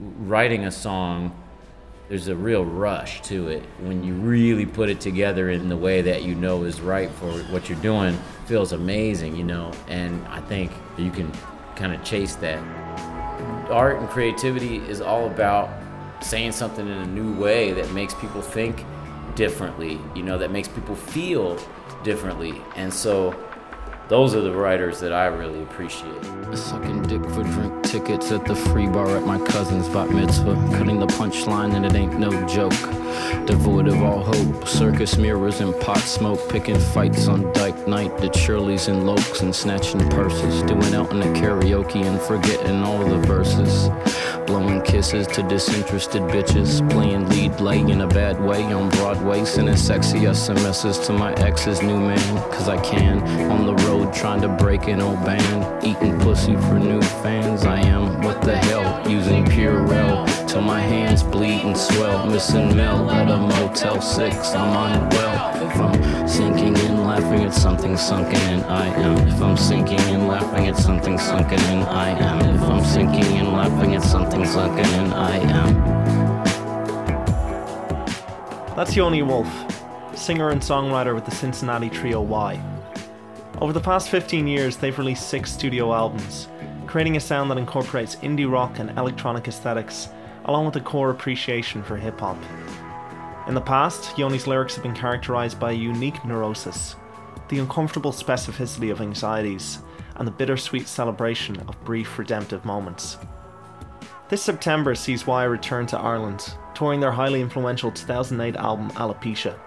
writing a song, there's a real rush to it when you really put it together in the way that you know is right for what you're doing. Feels amazing, you know, and I think you can kind of chase that. Art and creativity is all about saying something in a new way that makes people think differently, you know, that makes people feel differently. And so those are the writers that I really appreciate. Sucking dick for drink tickets at the free bar at my cousin's bat mitzvah. Cutting the punchline and it ain't no joke. Devoid of all hope, circus mirrors and pot smoke. Picking fights on dyke night at Shirley's and Lokes and snatching purses. Doing out in the karaoke and forgetting all the verses. Blowing kisses to disinterested bitches. Playing lead lay in a bad way on Broadway. Sending sexy SMSs to my ex's new man. Cause I can. On the road trying to break an old band. Eating pussy for new fans. I am, what the hell, using Purell. Till my hands bleed and swell. Missing Mel at a Motel 6. I'm unwell. If I'm sinking in, laughing at something sunken in, I am. If I'm sinking in, laughing at something sunken in, I am. If I'm sinking in, laughing at something sunken in, I am. That's Yoni Wolf, singer and songwriter with the Cincinnati trio Y. Over the past 15 years, they've released six studio albums, creating a sound that incorporates indie rock and electronic aesthetics, along with a core appreciation for hip hop. In the past, Yoni's lyrics have been characterized by a unique neurosis, the uncomfortable specificity of anxieties, and the bittersweet celebration of brief redemptive moments. This September sees Why? return to Ireland, touring their highly influential 2008 album Alopecia.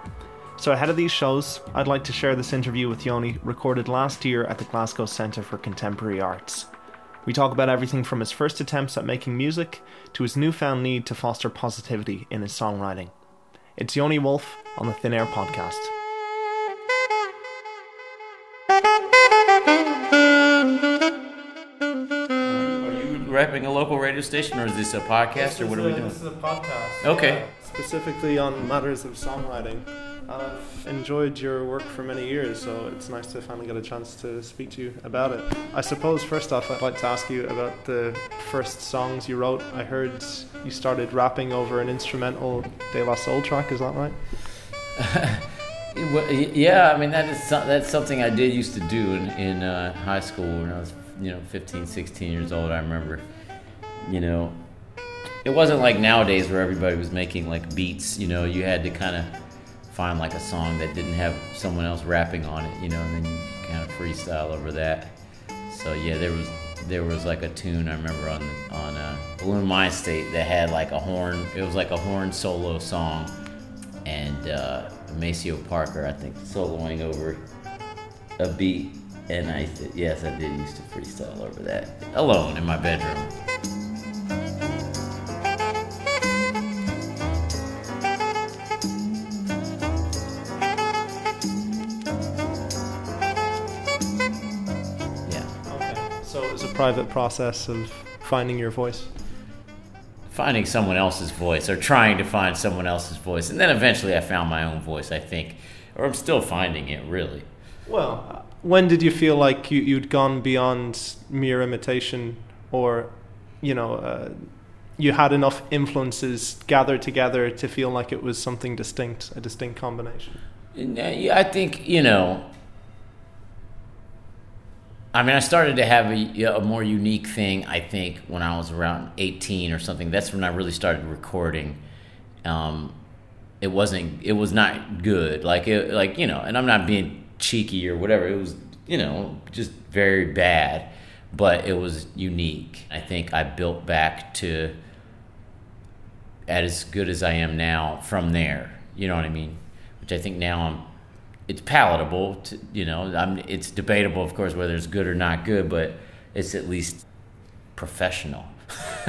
So, ahead of these shows, I'd like to share this interview with Yoni, recorded last year at the Glasgow Centre for Contemporary Arts. We talk about everything from his first attempts at making music to his newfound need to foster positivity in his songwriting. It's Yoni Wolf on the Thin Air Podcast. Are you repping a local radio station or is this a podcast or what are we doing? This is a podcast. Okay. uh, specifically on matters of songwriting. I've enjoyed your work for many years, so it's nice to finally get a chance to speak to you about it. I suppose, first off, I'd like to ask you about the first songs you wrote. I heard you started rapping over an instrumental De La Soul track, is that right? Well, Yeah, I mean that is that's something I did used to do in, in uh, high school when I was you know 15, 16 years old. I remember, you know, it wasn't like nowadays where everybody was making like beats. You know, you had to kind of find like a song that didn't have someone else rapping on it. You know, and then you kind of freestyle over that. So yeah, there was there was like a tune I remember on on uh, Buhloone Mindstate that had like a horn. It was like a horn solo song, and uh, Maceo Parker I think soloing over a beat. And I th- yes, I did used to freestyle over that alone in my bedroom. Private process of finding your voice. finding someone else's voice or trying to find someone else's voice and then eventually i found my own voice i think or i'm still finding it really Well, when did you feel like you, you'd gone beyond mere imitation, or, you know, uh, you had enough influences gathered together to feel like it was something distinct, a distinct combination? Uh, i think you know i mean i started to have a, a more unique thing i think when i was around 18 or something. That's when i really started recording. Um, it wasn't it was not good. Like it like you know and i'm not being cheeky or whatever. It was you know just very bad. But it was unique. I think i built back to as good as i am now from there. You know what i mean? Which i think now i'm it's palatable to you know i'm it's debatable of course whether it's good or not good but it's at least professional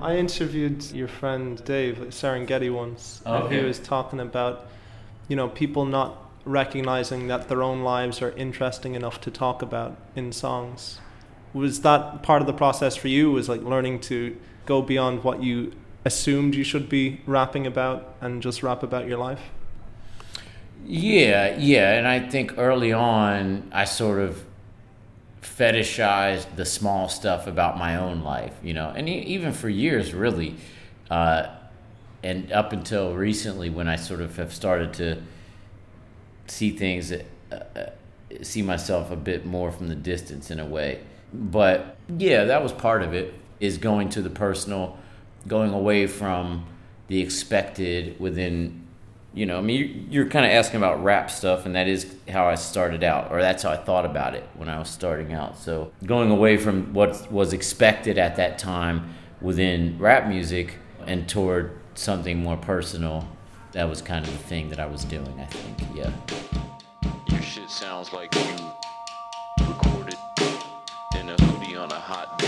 I interviewed your friend Dave at Serengeti once, and he was talking about, you know, people not recognizing that their own lives are interesting enough to talk about in songs. Was that part of the process for you? Was like learning to go beyond what you assumed you should be rapping about and just rap about your life? Yeah, yeah, and I think early on I sort of fetishized the small stuff about my own life, you know, and even for years, really, uh, and up until recently, when I sort of have started to see things, uh, uh, see myself a bit more from the distance in a way. But yeah, that was part of it. Is going to the personal, going away from the expected within you know, I mean, you're kind of asking about rap stuff, and that is how I started out, or that's how I thought about it when I was starting out. So going away from what was expected at that time within rap music and toward something more personal, that was kind of the thing that I was doing, I think, yeah. Your shit sounds like you recorded in a hoodie on a hot day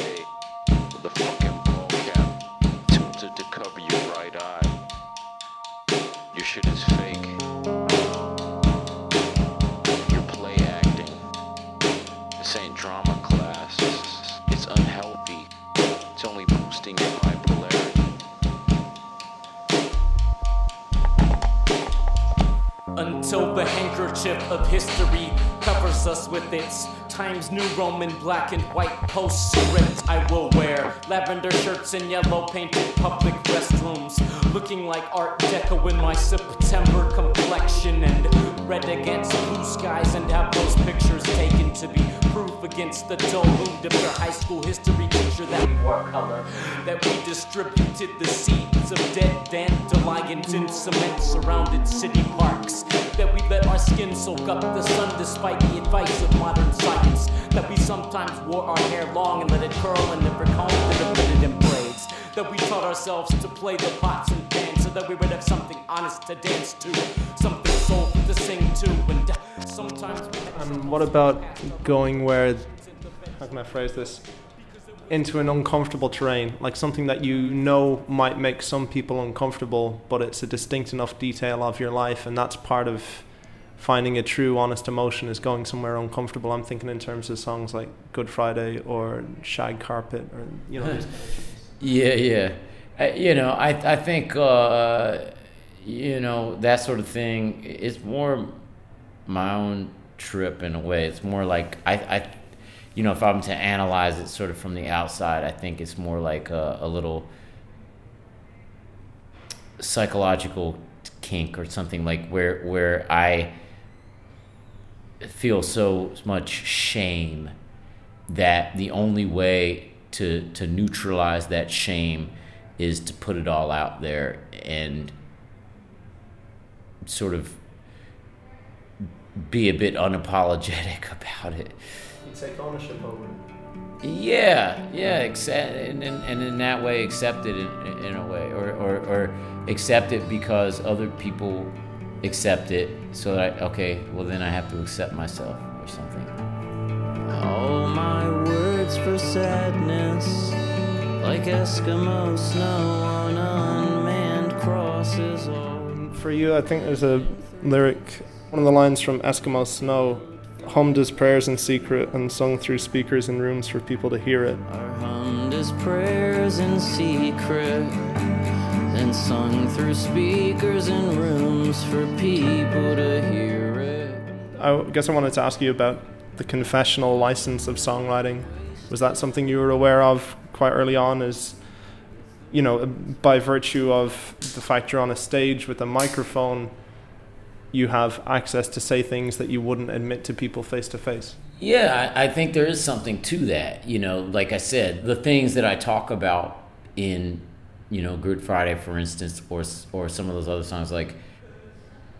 until the handkerchief of history covers us with its Times New Roman black and white postscript. I will wear lavender shirts and yellow painted public restrooms, looking like Art Deco in my September complexion, and red against blue skies, and have those pictures taken to be proof against the dull mood of your high school history teacher that we wore color, that we distributed the seeds of dead dandelions in cement surrounded city parks, that we let our skin soak up the sun despite the advice of modern science, that we sometimes wore our hair long and let it curl and never combed it or put it in braids, that we taught ourselves to play the pots and pans so that we would have something honest to dance to, something soulful to sing to, and sometimes And um, what about going where, how can I phrase this? Into an uncomfortable terrain, like something that you know might make some people uncomfortable, but it's a distinct enough detail of your life, and that's part of finding a true, honest emotion is going somewhere uncomfortable. I'm thinking in terms of songs like Good Friday or Shag Carpet, or you know. Yeah, yeah. I, you know, I I think uh, you know that sort of thing is more my own trip in a way. It's more like I, I you know, if I'm to analyze it sort of from the outside, I think it's more like a, a little psychological kink or something like where where I feel so much shame that the only way to to neutralize that shame is to put it all out there and sort of be a bit unapologetic about it. You take ownership over it. Yeah, yeah, accept, and, and, and in that way accept it in, in a way, or, or, or accept it because other people accept it. So that I, okay, well then I have to accept myself or something. All my words for sadness, like Eskimo snow on unmanned crosses. All For you, I think there's a lyric, one of the lines from Eskimo Snow, hummed his prayers in secret and sung through speakers in rooms for people to hear it. are hummed as prayers in secret, then sung through speakers in rooms for people to hear it. I guess I wanted to ask you about the confessional license of songwriting. Was that something you were aware of quite early on? As you know, by virtue of the fact you're on a stage with a microphone, you have access to say things that you wouldn't admit to people face to face. Yeah, I, think there is something to that. You know, like I said, the things that I talk about in, you know, Good Friday, for instance, or or some of those other songs, like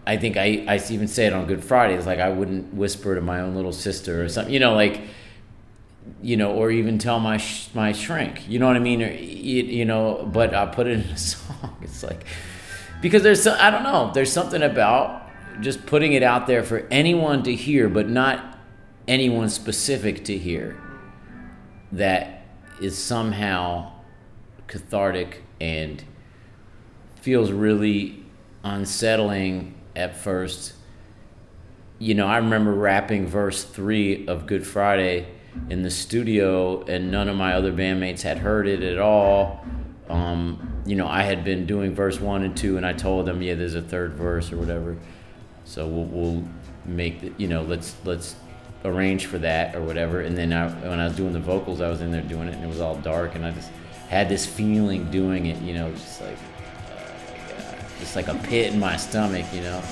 I think I I even say it on Good Friday. It's like I wouldn't whisper to my own little sister or something. You know, like you know, or even tell my sh- my shrink. You know what I mean? Or you, you know, but I put it in a song. It's like because there's some, I don't know. There's something about just putting it out there for anyone to hear, but not anyone specific to hear. That is somehow cathartic and feels really unsettling at first. You know, I remember rapping verse three of Good Friday in the studio, and none of my other bandmates had heard it at all. Um, you know, I had been doing verse one and two, and I told them, yeah, there's a third verse or whatever. So we'll, we'll make the, you know, let's let's arrange for that or whatever. And then I, when I was doing the vocals, I was in there doing it, and it was all dark, and I just had this feeling doing it, you know, just like, uh, just like a pit in my stomach, you know.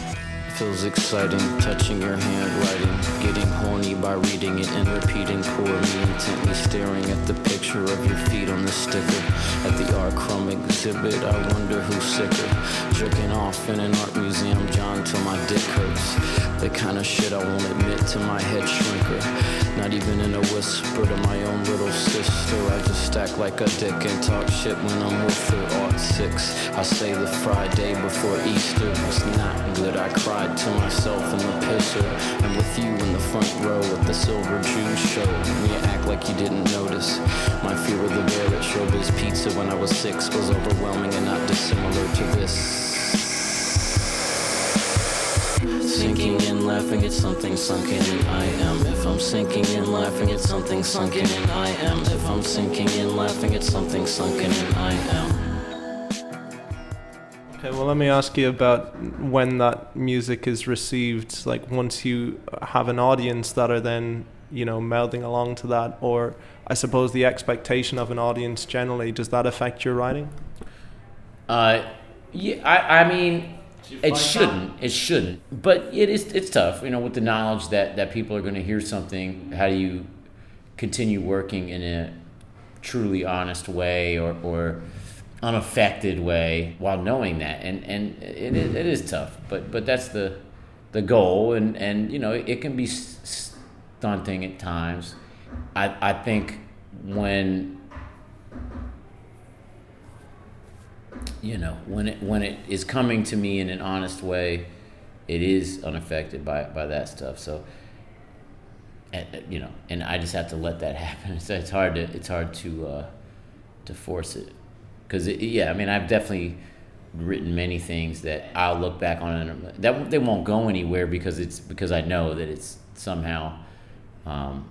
Feels exciting, touching your handwriting, getting horny by reading it and repeating poor me, intently staring at the picture of your feet on the sticker. At the R. Crumb exhibit, I wonder who's sicker. Jerking off in an art museum, John, till my dick hurts. The kind of shit I won't admit to my head shrinker. Not even in a whisper to my own little sister. I just stack like a dick and talk shit when I'm with her. Art six, I say the Friday before Easter was not good. I cried to myself in the pisser. I'm with you in the front row at the Silver Jew show. And you act like you didn't notice. My fear of the bear at Showbiz Pizza when I was six was overwhelming and not dissimilar to this. Sinking in, laughing at something sunken in, I am. If I'm sinking in, laughing at something sunken in, I am. If I'm sinking in, laughing at something sunken in, I am. Okay, well, let me ask you about when that music is received. Like, once you have an audience that are then, you know, melding along to that, or I suppose the expectation of an audience generally, does that affect your writing? Uh, yeah, I, I mean, it shouldn't. It shouldn't. But it is. It's tough, you know, with the knowledge that that people are going to hear something. How do you continue working in a truly honest way or or unaffected way while knowing that? And and it, it, it is tough. But but that's the the goal. And and you know, it can be stunting at times. I I think when you know when it when it is coming to me in an honest way it is unaffected by by that stuff. So you know and i just have to let that happen. It's hard to it's hard to uh to force it. Because yeah i mean i've definitely written many things that i'll look back on and that they won't go anywhere because it's because i know that it's somehow um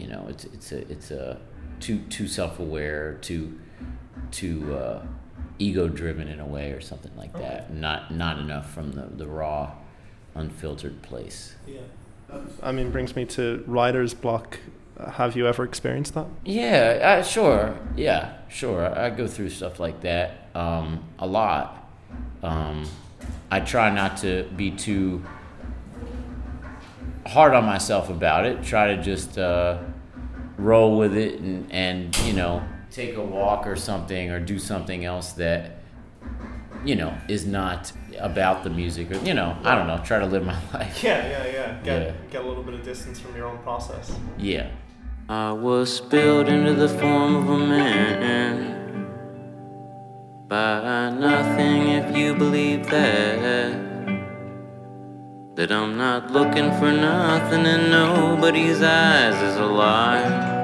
you know it's it's a it's a too too self-aware too too uh ego driven in a way or something like okay. that. Not not enough from the, the raw, unfiltered place. Yeah. I mean, brings me to writer's block. Have you ever experienced that? Yeah, uh, sure. Yeah, sure. I go through stuff like that um, a lot. Um, I try not to be too hard on myself about it. Try to just uh, roll with it and, and you know take a walk or something or do something else that you know is not about the music or you know i don't know try to live my life yeah yeah yeah get, yeah. get a little bit of distance from your own process yeah i was spilled into the form of a man by nothing if you believe that that i'm not looking for nothing in nobody's eyes is a lie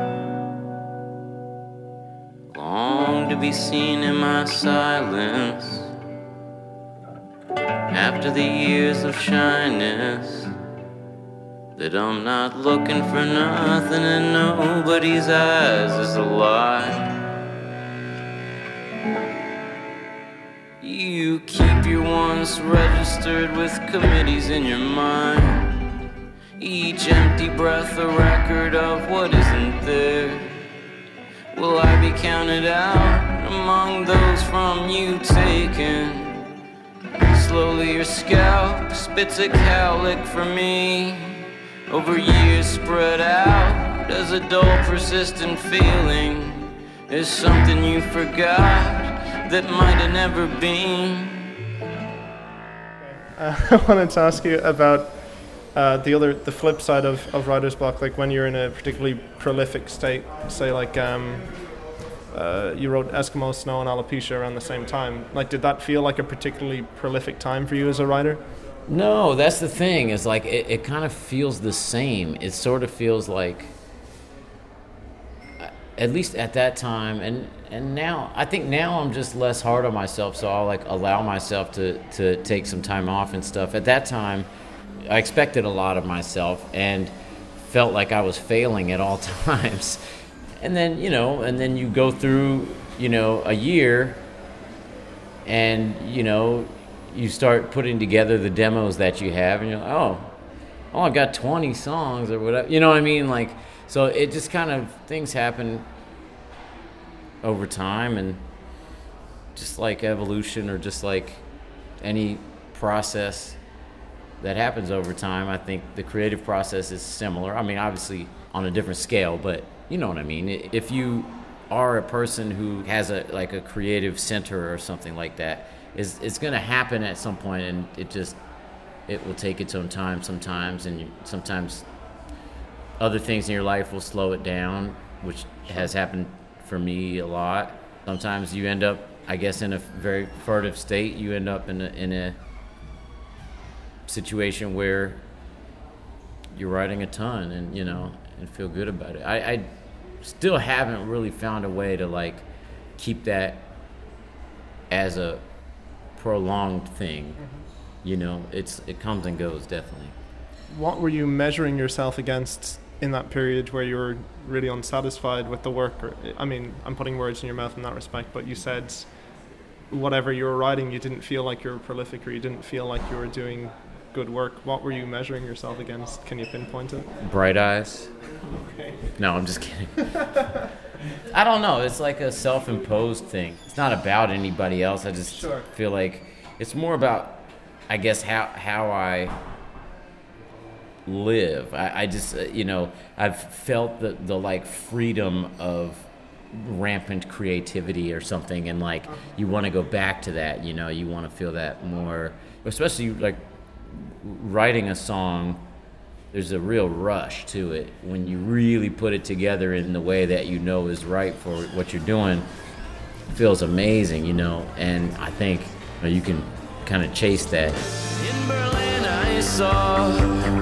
long to be seen in my silence. After the years of shyness, that I'm not looking for nothing in nobody's eyes is a lie. You keep your wants registered with committees in your mind. Each empty breath a record of what isn't there. Will I be counted out among those from you taken? Slowly your scalp spits a cowlick for me. Over years spread out as a dull, persistent feeling. Is something you forgot that might have never been. I wanted to ask you about uh, the other, the flip side of, of writer's block, like when you're in a particularly prolific state, say like um, uh, you wrote Eskimo Snow and Alopecia around the same time. Like, did that feel like a particularly prolific time for you as a writer? No, that's the thing. Is like it, it kind of feels the same. It sort of feels like, at least at that time, and and now I think now I'm just less hard on myself, so I'll like allow myself to to take some time off and stuff. At that time I expected a lot of myself and felt like I was failing at all times. And then, you know, and then you go through, you know, a year and, you know, you start putting together the demos that you have and you're like, oh, oh, I've got 20 songs or whatever. You know what I mean? Like, so it just kind of things happen over time and just like evolution or just like any process that happens over time, I think the creative process is similar. I mean, obviously on a different scale, but you know what I mean. If you are a person who has a like a creative center or something like that, is it's going to happen at some point, and it just it will take its own time sometimes, and you, sometimes other things in your life will slow it down, which has happened for me a lot. Sometimes you end up, I guess, in a very furtive state. You end up in a, in a situation where you're writing a ton, and you know, and feel good about it. I, I still haven't really found a way to like keep that as a prolonged thing. Mm-hmm. You know, it's it comes and goes definitely. What were you measuring yourself against in that period where you were really unsatisfied with the work? Or, I mean, I'm putting words in your mouth in that respect, but you said whatever you were writing, you didn't feel like you were prolific or you didn't feel like you were doing good work. What were you measuring yourself against? Can you pinpoint it? Bright eyes. Okay. No, I'm just kidding. I don't know. It's like a self-imposed thing. It's not about anybody else. I just sure. feel like it's more about, I guess, how how I live. I, I just, uh, you know, I've felt the the like freedom of rampant creativity or something, and like you want to go back to that. You know, you want to feel that more, especially like writing a song there's a real rush to it when you really put it together in the way that you know is right for what you're doing. It feels amazing, you know, and I think you, know, you can kind of chase that. Saw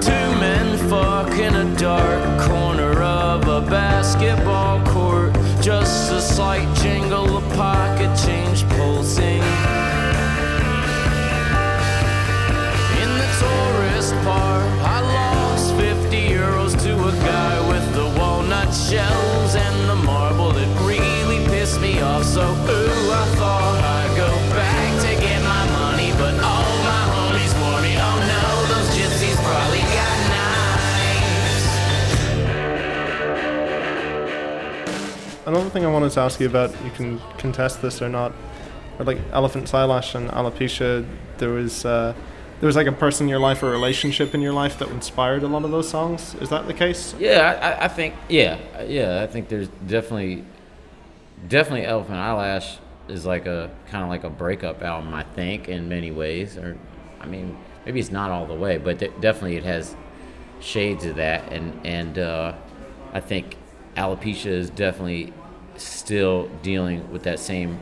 two men fuck in a dark corner of a basketball court. Just a slight jingle of pocket change pulsing. In the tourist part, I lost 50 euros to a guy with the walnut shells and the marble that really pissed me off. So, Another thing I wanted to ask you about, you can contest this or not, or like Elephant eyelash and Alopecia, there was. Uh, there was like a person in your life or relationship in your life that inspired a lot of those songs. Is that the case? Yeah, I, I think yeah, yeah. I think there's definitely, definitely Elephant Eyelash is like a kind of like a breakup album. I think in many ways, or I mean, maybe it's not all the way, but definitely it has shades of that. And and uh, I think Alopecia is definitely still dealing with that same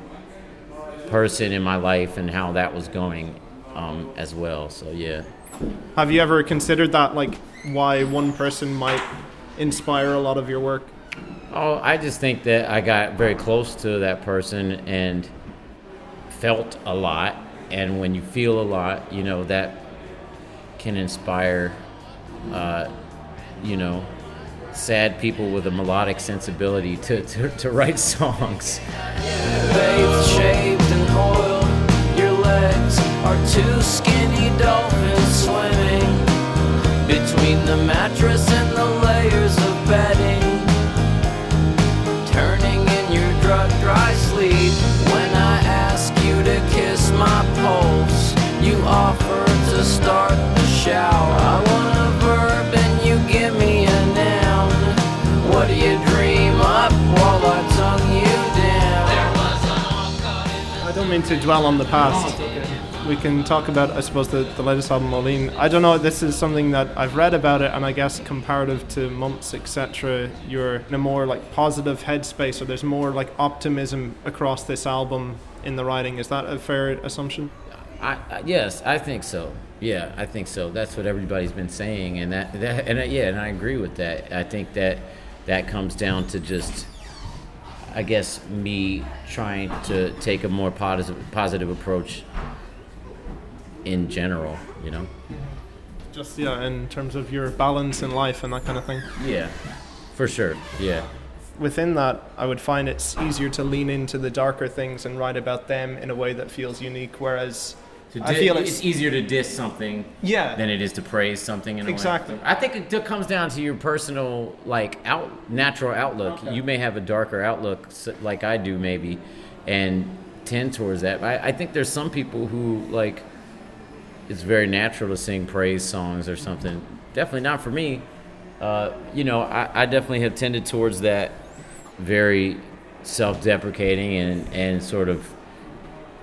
person in my life and how that was going um, as well. So yeah. Have you ever considered that, like, why one person might inspire a lot of your work? Oh, I just think that I got very close to that person and felt a lot. And when you feel a lot, you know, that can inspire, uh, you know, sad people with a melodic sensibility to, to, to write songs Mean to dwell on the past we can talk about, I suppose, the, the latest album, Moh Lhean. I don't know, this is something that I've read about it, and I guess comparative to Mumps, Etc., you're in a more like positive headspace, or there's more like optimism across this album in the writing. Is that a fair assumption? I, I, yes, I think so. Yeah, I think so. That's what everybody's been saying, and that, that and uh, yeah, and I agree with that. I think that that comes down to just I guess me trying to take a more positive positive approach in general, you know. Just yeah, in terms of your balance in life and that kind of thing. Yeah, for sure. Yeah. Within that, I would find it's easier to lean into the darker things and write about them in a way that feels unique. Whereas To I feel it's, it's easier to diss something yeah. than it is to praise something. In a way. Exactly. I think it comes down to your personal, like, out natural outlook. Okay. You may have a darker outlook, like I do, maybe, and tend towards that. I, I think there's some people who like. It's very natural to sing praise songs or something. Definitely not for me. Uh, you know, I, I definitely have tended towards that very self-deprecating and, and sort of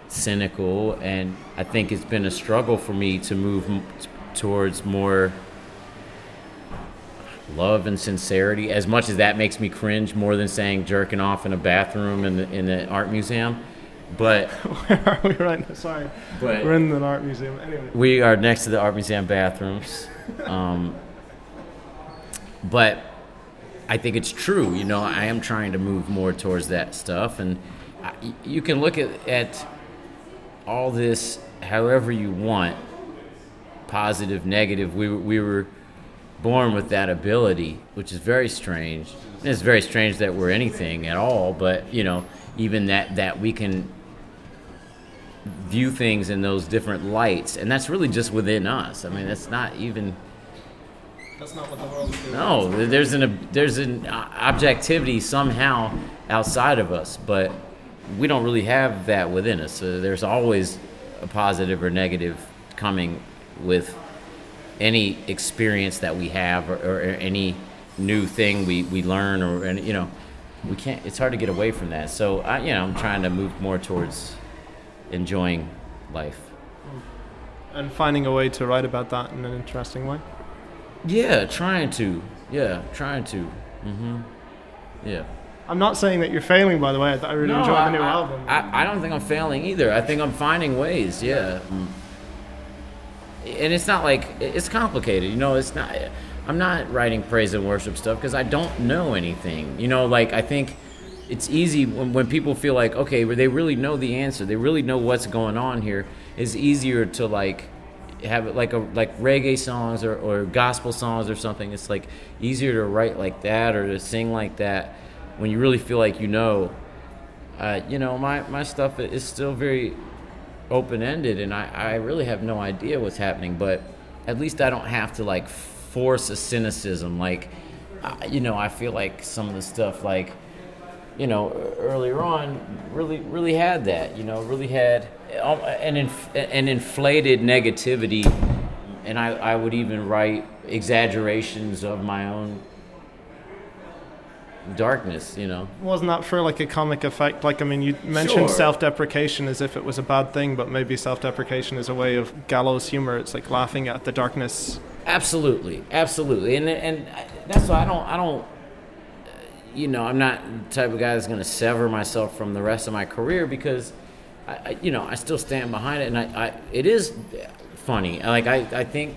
cynical and i think it's been a struggle for me to move t- towards more love and sincerity as much as that makes me cringe more than saying jerking off in a bathroom in the, in the art museum but Where are we right now? Sorry. but We're in an art museum. Anyway. we are next to the art museum bathrooms. Um, but I think it's true. You know, I am trying to move more towards that stuff, and I, you can look at at all this however you want, positive, negative. We were- we were born with that ability, which is very strange. It's very strange that we're anything at all, but you know, even that that we can view things in those different lights, and that's really just within us. I mean, that's not even. That's not what the world is doing. No, there's an there's an uh, objectivity somehow outside of us, but we don't really have that within us. So there's always a positive or negative coming with any experience that we have or, or any new thing we, we learn or any, you know we can't it's hard to get away from that. So I, you know i'm trying to move more towards enjoying life. And finding a way to write about that in an interesting way. yeah trying to. Yeah trying to. Hmm yeah I'm not saying that you're failing, by the way. I I really enjoyed the new I, album. I, I don't think I'm failing either. I think I'm finding ways. Yeah. Mm. And it's not like it's complicated. You know, it's not. I'm not writing praise and worship stuff because I don't know anything. You know, like I think it's easy when, when people feel like okay, they really know the answer. They really know what's going on here. It's easier to like have it like a like reggae songs or, or gospel songs or something. It's like easier to write like that or to sing like that when you really feel like you know. Uh, you know, my, my stuff is still very open ended, and I, I really have no idea what's happening. But at least I don't have to like force a cynicism. Like, you know, I feel like some of the stuff, like, you know, earlier on, really really had that. You know, really had um, an inf- an inflated negativity, and I, I would even write exaggerations of my own darkness. You know. Wasn't that for like a comic effect? Like, I mean, you mentioned Sure. self-deprecation as if it was a bad thing, but maybe self-deprecation is a way of gallows humor. It's like laughing at the darkness. Absolutely, absolutely, and and that's why I don't I don't. You know, I'm not the type of guy that's going to sever myself from the rest of my career because, I, I you know, I still stand behind it, and I, I it is funny. Like I, I think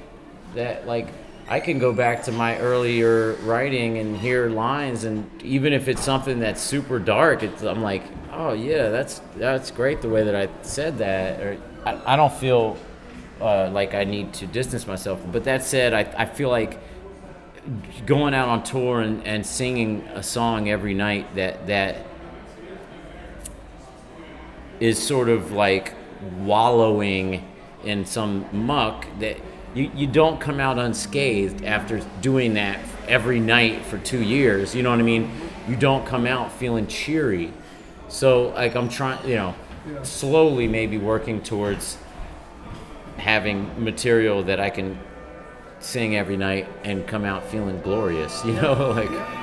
that like I can go back to my earlier writing and hear lines, and even if it's something that's super dark, I'm like, oh yeah, that's that's great the way that I said that. Or I, I don't feel uh, like I need to distance myself. But that said, I, I feel like going out on tour and, and singing a song every night that that is sort of like wallowing in some muck that you, you don't come out unscathed after doing that every night for two years you know what i mean? You don't come out feeling cheery. So like i'm trying you know slowly maybe working towards having material that i can sing every night and come out feeling glorious you know like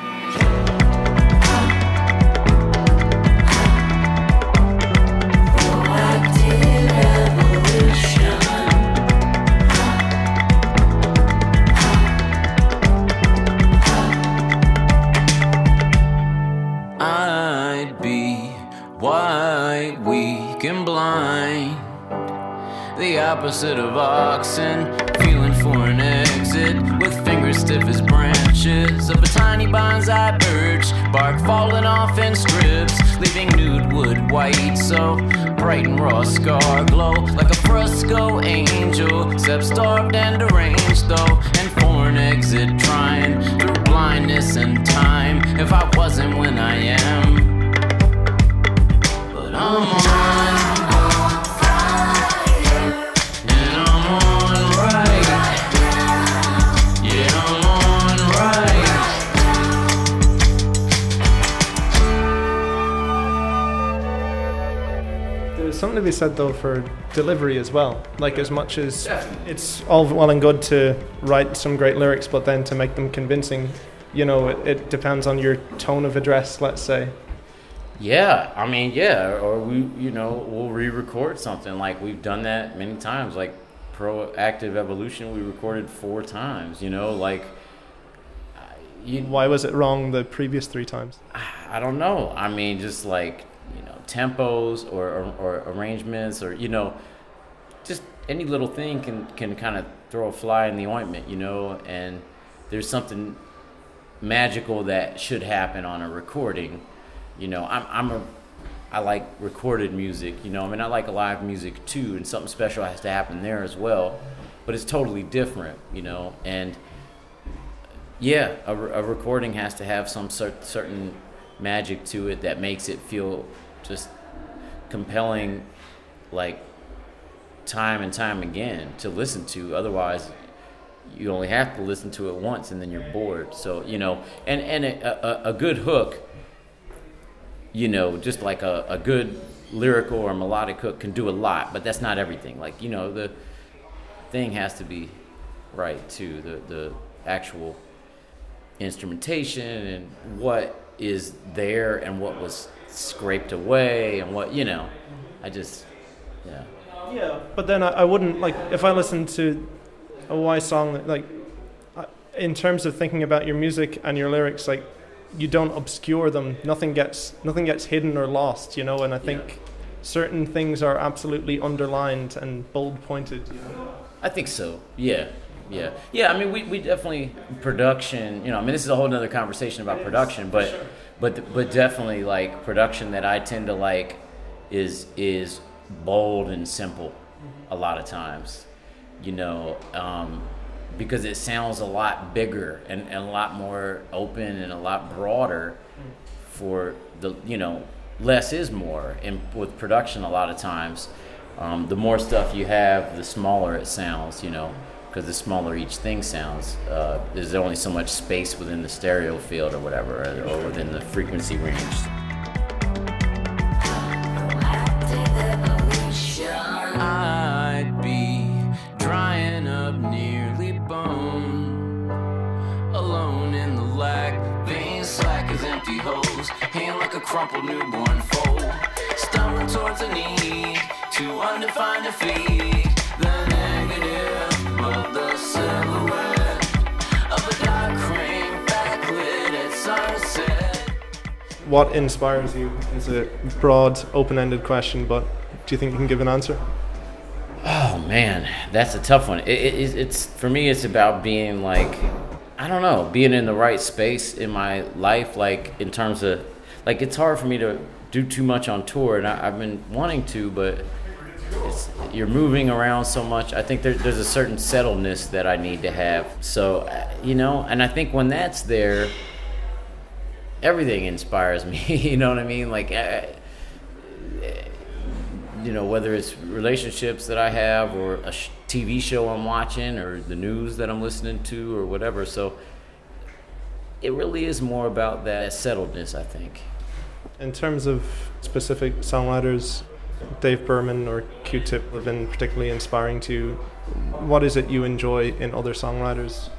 opposite of oxen, feeling for an exit. With fingers stiff as branches of a tiny bonsai birch. Bark falling off in strips, leaving nude wood white. So bright and raw scar glow like a fresco angel. Except starved and deranged though, and for an exit trying through blindness and time. If I wasn't when I am, but I'm on. Something to be said though for delivery as well. Like as much as it's all well and good to write some great lyrics, but then to make them convincing, you know, it, it depends on your tone of address. Let's say. Yeah, I mean, yeah, or we, you know, we'll re-record something like we've done that many times. Like proactive evolution, we recorded four times. You know, like you, why was it wrong the previous three times? I don't know. I mean, just like you know, tempos or, or, or arrangements, or you know, just any little thing can can kind of throw a fly in the ointment, you know. And there's something magical that should happen on a recording. You know, I'm I'm a I like recorded music, you know. I mean, I like live music too, and something special has to happen there as well. But it's totally different, you know. And yeah, a, a recording has to have some cer- certain magic to it that makes it feel just compelling, like time and time again to listen to. Otherwise, you only have to listen to it once and then you're bored. So you know, and and a, a, a good hook, you know, just like a, a good lyrical or melodic hook can do a lot, but that's not everything. Like you know, the thing has to be right too. The the actual instrumentation and what is there and what was scraped away and what you know i just yeah yeah but then i, I wouldn't like if i listened to a Why? song like in terms of thinking about your music and your lyrics like you don't obscure them nothing gets nothing gets hidden or lost you know and i think yeah. certain things are absolutely underlined and bold pointed you know? i think so yeah yeah, yeah. I mean, we, we definitely production. You know, I mean, this is a whole other conversation about production, but sure. but but definitely like production that I tend to like is is bold and simple a lot of times. You know, um, because it sounds a lot bigger and, and a lot more open and a lot broader for the you know less is more and with production a lot of times um, the more stuff you have the smaller it sounds you know because the smaller each thing sounds, uh, there's only so much space within the stereo field or whatever, or within the frequency range. I'd be drying up nearly bone, alone in the lack, slack as empty holes, hand like a crumpled newborn foal, stumbling towards a need to defeat. What inspires you is a broad, open-ended question, but do you think you can give an answer? Oh man, that's a tough one. It, it, it's for me. It's about being like, I don't know, being in the right space in my life. Like in terms of, like it's hard for me to do too much on tour, and I, have been wanting to, but it's, you're moving around so much. I think there, there's a certain settledness that I need to have. So, uh, you know, and I think when that's there, everything inspires me. you know what I mean? Like, uh, you know, whether it's relationships that I have or a sh- TV show I'm watching or the news that I'm listening to or whatever. So it really is more about that settledness, I think. In terms of specific songwriters, Dave Berman or Q-Tip have been particularly inspiring to you. What is it you enjoy in other songwriters?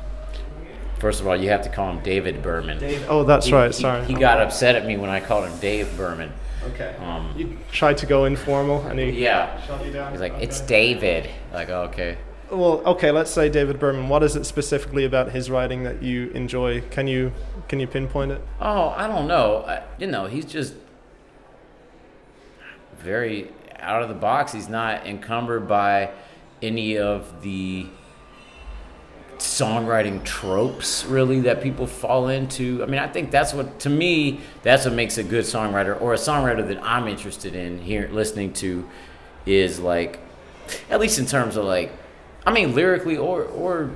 First of all, you have to call him David Berman. Dave. Oh, that's he, right. He, Sorry. He got upset at me when I called him Dave Berman. Okay. Um, you tried to go informal, and he yeah. shut you down. He's like, okay. "It's David." Like, oh, okay. Well, okay. Let's say David Berman. What is it specifically about his writing that you enjoy? Can you can you pinpoint it? Oh, I don't know. I, you know, he's just very out of the box. He's not encumbered by any of the songwriting tropes really that people fall into. I mean, I think that's what to me that's what makes a good songwriter or a songwriter that I'm interested in here listening to is like at least in terms of like I mean lyrically or or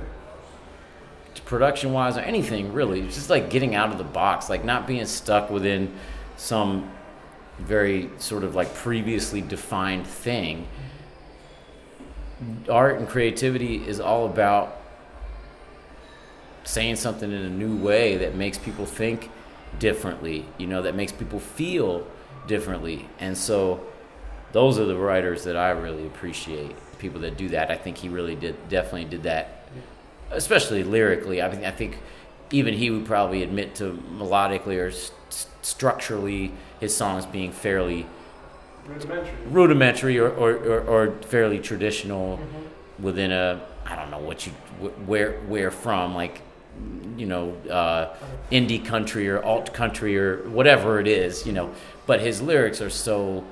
production wise or anything really. It's just like getting out of the box, like not being stuck within some very sort of like previously defined thing. Art and creativity is all about saying something in a new way that makes people think differently, you know, that makes people feel differently. And so those are the writers that I really appreciate. People that do that. I think he really did definitely did that, especially lyrically. I mean, I think even he would probably admit to melodically or st- structurally his songs being fairly Rudimentary. rudimentary or, or, or, or fairly traditional within a I don't know what you wh- where where from like you know uh, indie country or alt country or whatever it is you know. But his lyrics are so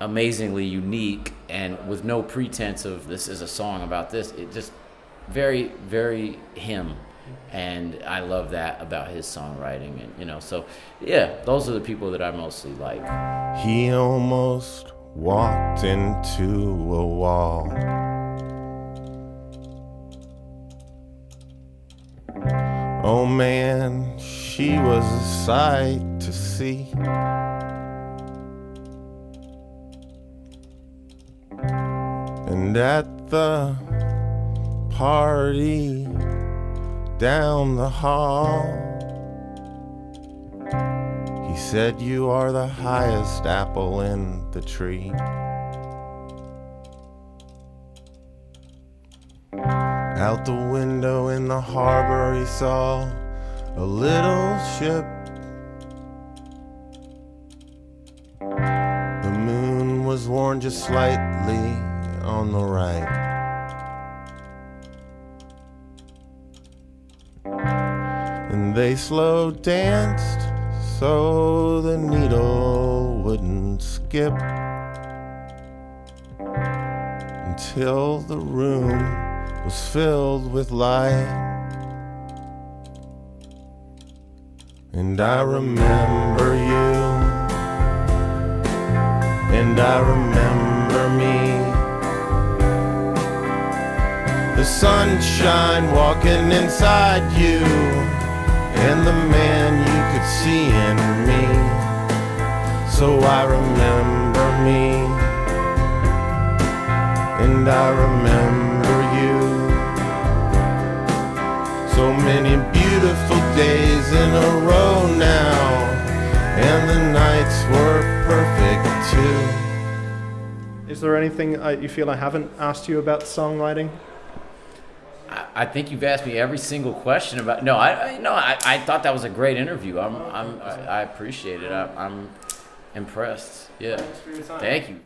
amazingly unique and with no pretense of this is a song about this. It just very very him and I love that about his songwriting and you know so yeah those are the people that I mostly like He almost walked into a wall. Oh man, she was a sight to see. And at the party down the hall. He said, You are the highest apple in the tree. Out the window in the harbor, he saw a little ship. The moon was worn just slightly on the right. They slow danced so the needle wouldn't skip until the room was filled with light. And I remember you, and I remember me. The sunshine walking inside you, and the man you could see in me. So I remember me, and I remember you. So many beautiful days in a row now, and the nights were perfect too. Is there anything uh, you feel I haven't asked you about songwriting? I, think you've asked me every single question about. No, I, I no, I, I thought that was a great interview. I'm, I'm, I, I appreciate it. I, I'm impressed. Yeah. Thank you.